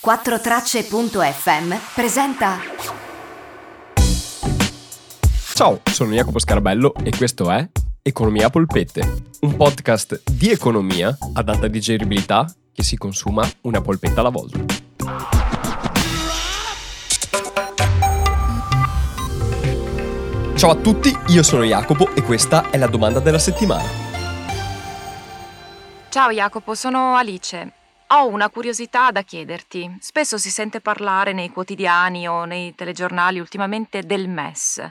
4tracce.fm presenta Ciao, sono Jacopo Scarabello e questo è Economia a polpette, un podcast di economia ad alta digeribilità che si consuma una polpetta alla volta. Ciao a tutti, io sono Jacopo e questa è la domanda della settimana. Ciao Jacopo, sono Alice. Ho una curiosità da chiederti. Spesso si sente parlare nei quotidiani o nei telegiornali ultimamente del MES.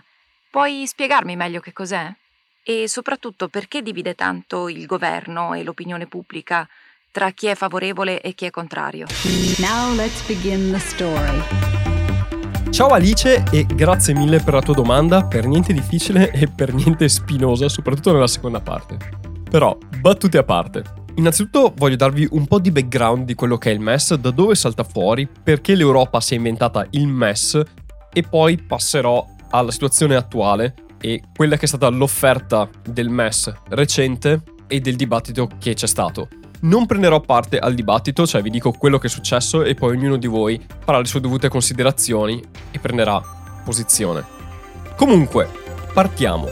Puoi spiegarmi meglio che cos'è? E soprattutto perché divide tanto il governo e l'opinione pubblica tra chi è favorevole e chi è contrario? Now let's begin the story. Ciao Alice e grazie mille per la tua domanda, per niente difficile e per niente spinosa, soprattutto nella seconda parte. Però, battute a parte. Innanzitutto voglio darvi un po' di background di quello che è il MES, da dove salta fuori, perché l'Europa si è inventata il MES e poi passerò alla situazione attuale e quella che è stata l'offerta del MES recente e del dibattito che c'è stato. Non prenderò parte al dibattito, cioè vi dico quello che è successo e poi ognuno di voi farà le sue dovute considerazioni e prenderà posizione. Comunque, partiamo.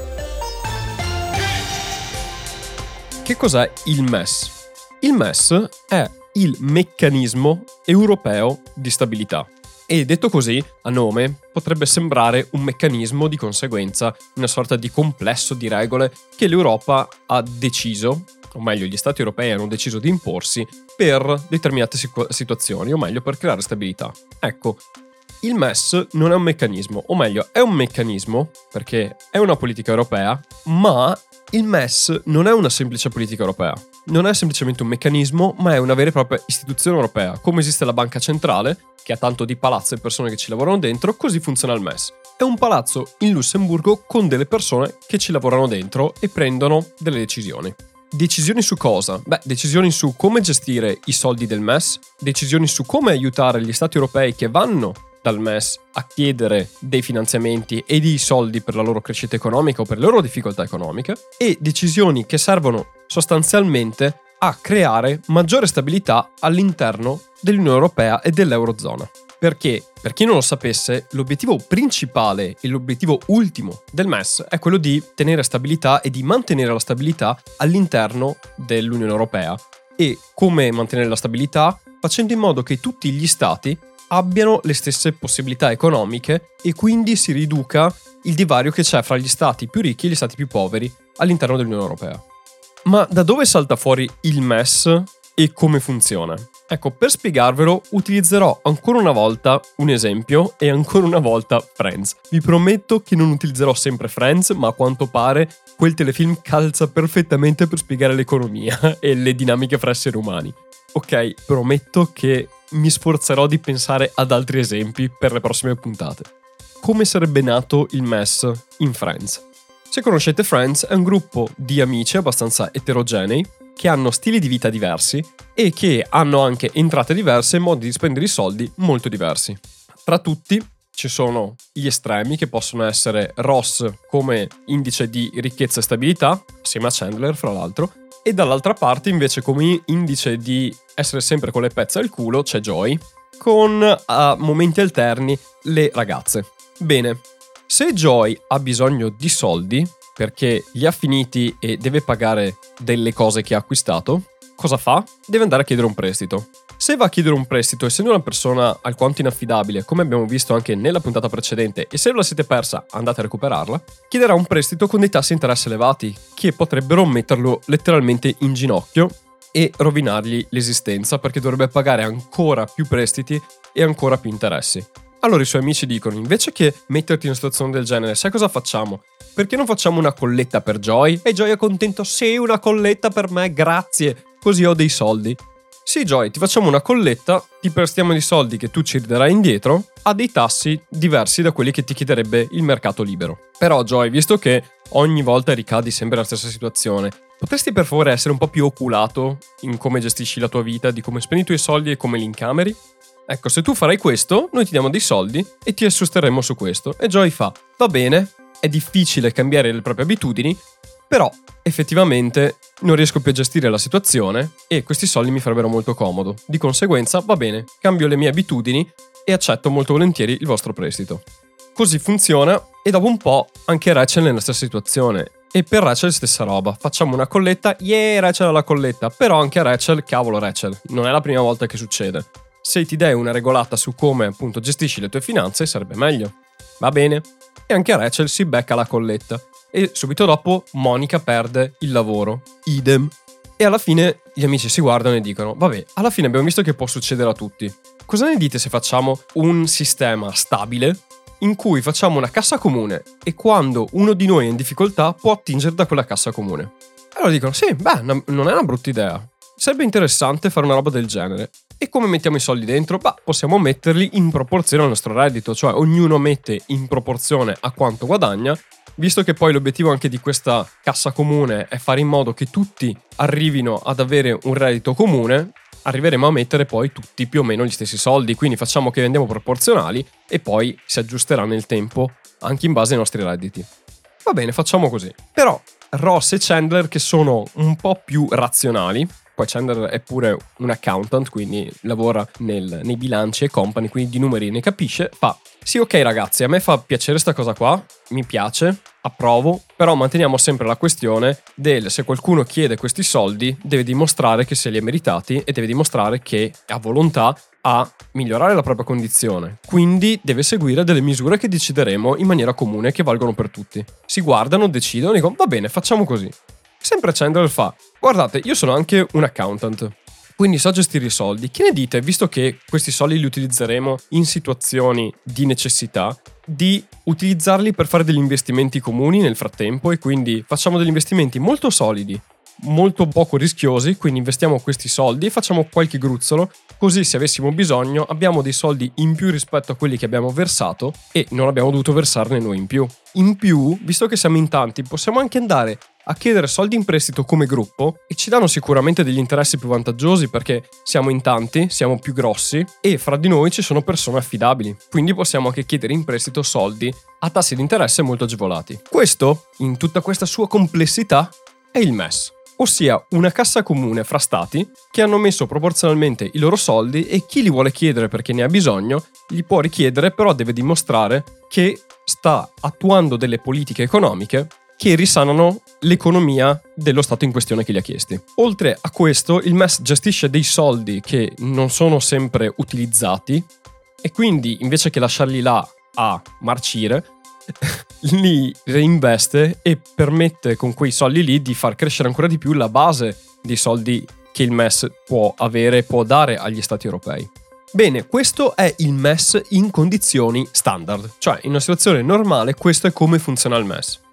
Che cos'è il MES? Il MES è il meccanismo europeo di stabilità. E detto così, a nome, potrebbe sembrare un meccanismo di conseguenza, una sorta di complesso di regole che l'Europa ha deciso, o meglio gli Stati europei hanno deciso di imporsi per determinate situazioni, o meglio per creare stabilità. Ecco, il MES non è un meccanismo, o meglio è un meccanismo perché è una politica europea, ma il MES non è una semplice politica europea. Non è semplicemente un meccanismo, ma è una vera e propria istituzione europea. Come esiste la banca centrale, che ha tanto di palazzo e persone che ci lavorano dentro, così funziona il MES. È un palazzo in Lussemburgo con delle persone che ci lavorano dentro e prendono delle decisioni. Decisioni su cosa? Beh, decisioni su come gestire i soldi del MES, decisioni su come aiutare gli stati europei che vanno dal MES a chiedere dei finanziamenti e dei soldi per la loro crescita economica o per le loro difficoltà economiche e decisioni che servono sostanzialmente a creare maggiore stabilità all'interno dell'Unione Europea e dell'Eurozona. Perché, per chi non lo sapesse, l'obiettivo principale e l'obiettivo ultimo del MES è quello di tenere stabilità e di mantenere la stabilità all'interno dell'Unione Europea. E come mantenere la stabilità? Facendo in modo che tutti gli stati abbiano le stesse possibilità economiche e quindi si riduca il divario che c'è fra gli stati più ricchi e gli stati più poveri all'interno dell'Unione Europea. Ma da dove salta fuori il MES e come funziona? Ecco, per spiegarvelo utilizzerò ancora una volta un esempio e ancora una volta Friends. Vi prometto che non utilizzerò sempre Friends, ma a quanto pare quel telefilm calza perfettamente per spiegare l'economia e le dinamiche fra esseri umani. Ok, prometto che mi sforzerò di pensare ad altri esempi per le prossime puntate. Come sarebbe nato il MES in Friends? Se conoscete Friends, è un gruppo di amici abbastanza eterogenei che hanno stili di vita diversi e che hanno anche entrate diverse e modi di spendere i soldi molto diversi. Tra tutti ci sono gli estremi che possono essere Ross come indice di ricchezza e stabilità, assieme a Chandler fra l'altro, e dall'altra parte invece come indice di essere sempre con le pezze al culo c'è Joy, con a momenti alterni le ragazze. Bene, se Joy ha bisogno di soldi perché li ha finiti e deve pagare delle cose che ha acquistato, cosa fa? Deve andare a chiedere un prestito. Se va a chiedere un prestito, essendo una persona alquanto inaffidabile, come abbiamo visto anche nella puntata precedente, e se la siete persa, andate a recuperarla, chiederà un prestito con dei tassi di interesse elevati, che potrebbero metterlo letteralmente in ginocchio e rovinargli l'esistenza perché dovrebbe pagare ancora più prestiti e ancora più interessi. Allora i suoi amici dicono, invece che metterti in una situazione del genere, sai cosa facciamo? Perché non facciamo una colletta per Joy? E Joy è contento, sì, una colletta per me, grazie, così ho dei soldi. Sì, Joy, ti facciamo una colletta, ti prestiamo dei soldi che tu ci ridarai indietro a dei tassi diversi da quelli che ti chiederebbe il mercato libero. Però, Joy, visto che ogni volta ricadi sempre nella stessa situazione, potresti per favore essere un po' più oculato in come gestisci la tua vita, di come spendi i tuoi soldi e come li incameri? Ecco, se tu farai questo, noi ti diamo dei soldi e ti assusteremo su questo. E Joy fa, va bene, è difficile cambiare le proprie abitudini, Però effettivamente non riesco più a gestire la situazione e questi soldi mi farebbero molto comodo. Di conseguenza, va bene, cambio le mie abitudini e accetto molto volentieri il vostro prestito. Così funziona e dopo un po' anche Rachel è nella stessa situazione. E per Rachel stessa roba, facciamo una colletta, yeah Rachel ha la colletta, però anche a Rachel, cavolo Rachel, non è la prima volta che succede. Se ti dai una regolata su come appunto gestisci le tue finanze sarebbe meglio. Va bene. E anche Rachel si becca la colletta. E subito dopo Monica perde il lavoro. Idem. E alla fine gli amici si guardano e dicono, vabbè, alla fine abbiamo visto che può succedere a tutti. Cosa ne dite se facciamo un sistema stabile in cui facciamo una cassa comune e quando uno di noi è in difficoltà può attingere da quella cassa comune. Allora dicono, sì, beh, non è una brutta idea. Sarebbe interessante fare una roba del genere. E come mettiamo i soldi dentro? Beh, possiamo metterli in proporzione al nostro reddito, cioè ognuno mette in proporzione a quanto guadagna, visto che poi l'obiettivo anche di questa cassa comune è fare in modo che tutti arrivino ad avere un reddito comune, arriveremo a mettere poi tutti più o meno gli stessi soldi, quindi facciamo che vendiamo proporzionali e poi si aggiusterà nel tempo anche in base ai nostri redditi. Va bene, facciamo così. Però Ross e Chandler, che sono un po' più razionali, poi Chandler è pure un accountant, quindi lavora nel, nei bilanci e company, quindi di numeri ne capisce, fa sì ok ragazzi, a me fa piacere sta cosa qua, mi piace, approvo, però manteniamo sempre la questione del se qualcuno chiede questi soldi deve dimostrare che se li ha meritati e deve dimostrare che ha volontà a migliorare la propria condizione. Quindi deve seguire delle misure che decideremo in maniera comune che valgono per tutti. Si guardano, decidono e dicono va bene, facciamo così. Sempre Chandler fa, guardate, io sono anche un accountant. Quindi so gestire i soldi. Che ne dite, visto che questi soldi li utilizzeremo in situazioni di necessità, di utilizzarli per fare degli investimenti comuni nel frattempo e quindi facciamo degli investimenti molto solidi, molto poco rischiosi, quindi investiamo questi soldi e facciamo qualche gruzzolo, così se avessimo bisogno abbiamo dei soldi in più rispetto a quelli che abbiamo versato e non abbiamo dovuto versarne noi in più. In più, visto che siamo in tanti, possiamo anche andare a chiedere soldi in prestito come gruppo e ci danno sicuramente degli interessi più vantaggiosi perché siamo in tanti, siamo più grossi e fra di noi ci sono persone affidabili. Quindi possiamo anche chiedere in prestito soldi a tassi di interesse molto agevolati. Questo, in tutta questa sua complessità, è il MES ossia una cassa comune fra stati che hanno messo proporzionalmente i loro soldi e chi li vuole chiedere perché ne ha bisogno, gli può richiedere però deve dimostrare che sta attuando delle politiche economiche che risanano l'economia dello Stato in questione che li ha chiesti. Oltre a questo, il MES gestisce dei soldi che non sono sempre utilizzati e quindi invece che lasciarli là a marcire, li reinveste e permette con quei soldi lì di far crescere ancora di più la base dei soldi che il MES può avere e può dare agli Stati europei. Bene, questo è il MES in condizioni standard, cioè in una situazione normale questo è come funziona il MES.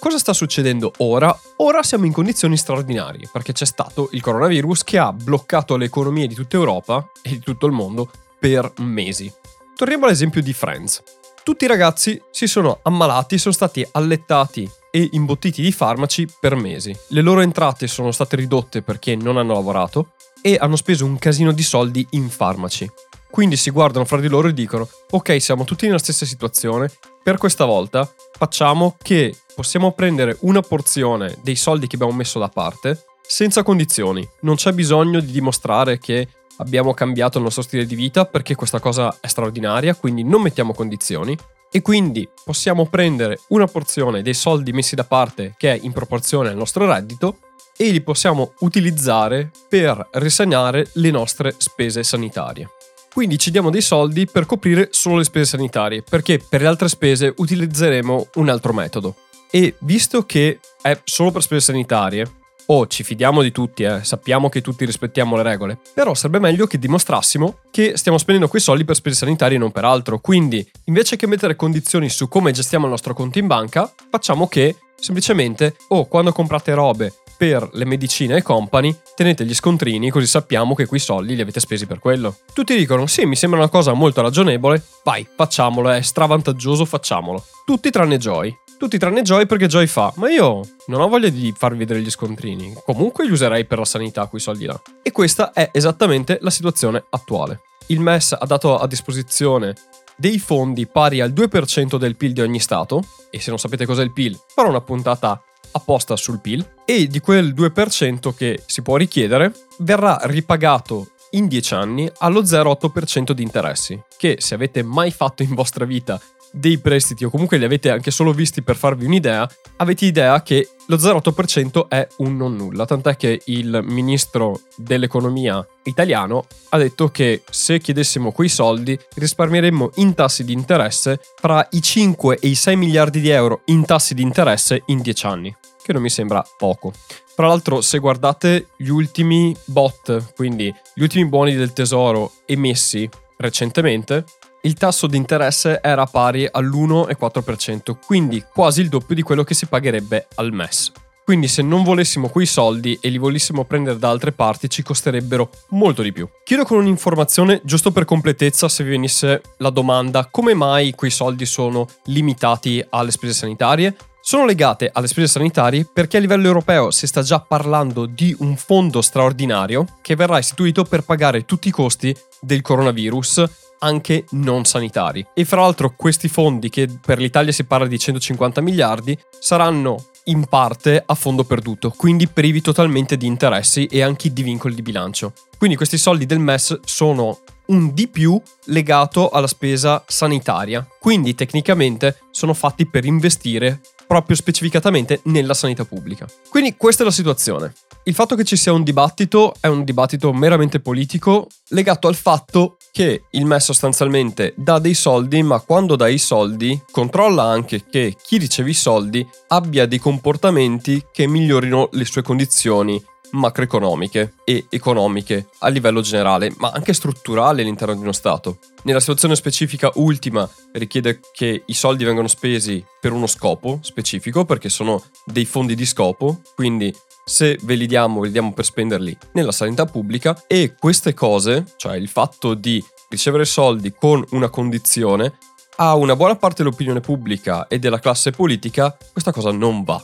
Cosa sta succedendo ora? Ora siamo in condizioni straordinarie perché c'è stato il coronavirus che ha bloccato le economie di tutta Europa e di tutto il mondo per mesi. Torniamo all'esempio di Friends. Tutti i ragazzi si sono ammalati, sono stati allettati e imbottiti di farmaci per mesi. Le loro entrate sono state ridotte perché non hanno lavorato e hanno speso un casino di soldi in farmaci. Quindi si guardano fra di loro e dicono: Ok, siamo tutti nella stessa situazione, per questa volta facciamo che possiamo prendere una porzione dei soldi che abbiamo messo da parte senza condizioni. Non c'è bisogno di dimostrare che abbiamo cambiato il nostro stile di vita perché questa cosa è straordinaria, quindi non mettiamo condizioni. E quindi possiamo prendere una porzione dei soldi messi da parte che è in proporzione al nostro reddito e li possiamo utilizzare per risanare le nostre spese sanitarie. Quindi ci diamo dei soldi per coprire solo le spese sanitarie, perché per le altre spese utilizzeremo un altro metodo. E visto che è solo per spese sanitarie, o oh, ci fidiamo di tutti, eh, sappiamo che tutti rispettiamo le regole, però sarebbe meglio che dimostrassimo che stiamo spendendo quei soldi per spese sanitarie e non per altro. Quindi, invece che mettere condizioni su come gestiamo il nostro conto in banca, facciamo che semplicemente, o oh, quando comprate robe per le medicine e company, tenete gli scontrini così sappiamo che quei soldi li avete spesi per quello. Tutti dicono sì, mi sembra una cosa molto ragionevole, vai, facciamolo, è stravantaggioso, facciamolo. Tutti tranne Joy. Tutti tranne Joy perché Joy fa, ma io non ho voglia di farvi vedere gli scontrini, comunque li userei per la sanità quei soldi là. E questa è esattamente la situazione attuale. Il MES ha dato a disposizione dei fondi pari al 2% del PIL di ogni Stato, e se non sapete cos'è il PIL, farò una puntata apposta sul PIL e di quel 2% che si può richiedere verrà ripagato in 10 anni allo 0,8% di interessi, che se avete mai fatto in vostra vita dei prestiti o comunque li avete anche solo visti per farvi un'idea, avete idea che lo 0,8% è un non nulla, tant'è che il ministro dell'economia italiano ha detto che se chiedessimo quei soldi risparmieremmo in tassi di interesse tra i 5 e i 6 miliardi di euro in tassi di interesse in 10 anni, che non mi sembra poco. Tra l'altro, se guardate gli ultimi bot, quindi gli ultimi buoni del tesoro emessi recentemente, il tasso di interesse era pari all'1,4%, quindi quasi il doppio di quello che si pagherebbe al MES. Quindi se non volessimo quei soldi e li volessimo prendere da altre parti ci costerebbero molto di più. Chiedo con un'informazione, giusto per completezza, se vi venisse la domanda come mai quei soldi sono limitati alle spese sanitarie? Sono legate alle spese sanitarie perché a livello europeo si sta già parlando di un fondo straordinario che verrà istituito per pagare tutti i costi del coronavirus anche non sanitari. E fra l'altro questi fondi, che per l'Italia si parla di 150 miliardi, saranno in parte a fondo perduto, quindi privi totalmente di interessi e anche di vincoli di bilancio. Quindi questi soldi del MES sono un di più legato alla spesa sanitaria, quindi tecnicamente sono fatti per investire proprio specificatamente nella sanità pubblica. Quindi questa è la situazione. Il fatto che ci sia un dibattito è un dibattito meramente politico legato al fatto che il MES sostanzialmente dà dei soldi, ma quando dà i soldi controlla anche che chi riceve i soldi abbia dei comportamenti che migliorino le sue condizioni macroeconomiche e economiche a livello generale, ma anche strutturale all'interno di uno Stato. Nella situazione specifica ultima richiede che i soldi vengano spesi per uno scopo specifico, perché sono dei fondi di scopo, quindi se ve li diamo, li diamo per spenderli nella sanità pubblica e queste cose, cioè il fatto di ricevere soldi con una condizione, a una buona parte dell'opinione pubblica e della classe politica questa cosa non va.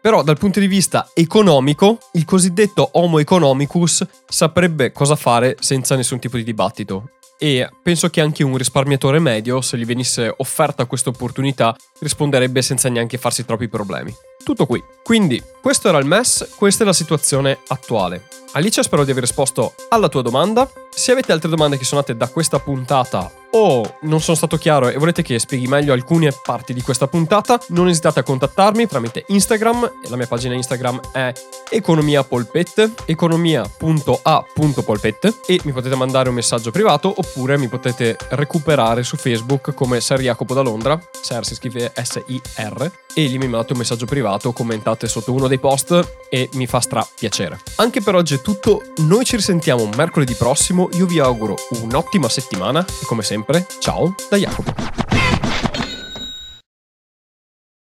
Però dal punto di vista economico, il cosiddetto Homo economicus saprebbe cosa fare senza nessun tipo di dibattito. E penso che anche un risparmiatore medio, se gli venisse offerta questa opportunità, risponderebbe senza neanche farsi troppi problemi. Tutto qui. Quindi, questo era il MES, questa è la situazione attuale. Alice, spero di aver risposto alla tua domanda. Se avete altre domande che sono nate da questa puntata o non sono stato chiaro e volete che spieghi meglio alcune parti di questa puntata, non esitate a contattarmi tramite Instagram. La mia pagina Instagram è economiapolpette, economia.a.polpette e mi potete mandare un messaggio privato oppure mi potete recuperare su Facebook come Ser Jacopo da Londra. Ser si scrive S-I-R e lì mi mandate un messaggio privato, commentate sotto uno dei post e mi fa stra piacere. Anche per oggi è tutto, noi ci risentiamo mercoledì prossimo, io vi auguro un'ottima settimana e come sempre, ciao da Jacopo.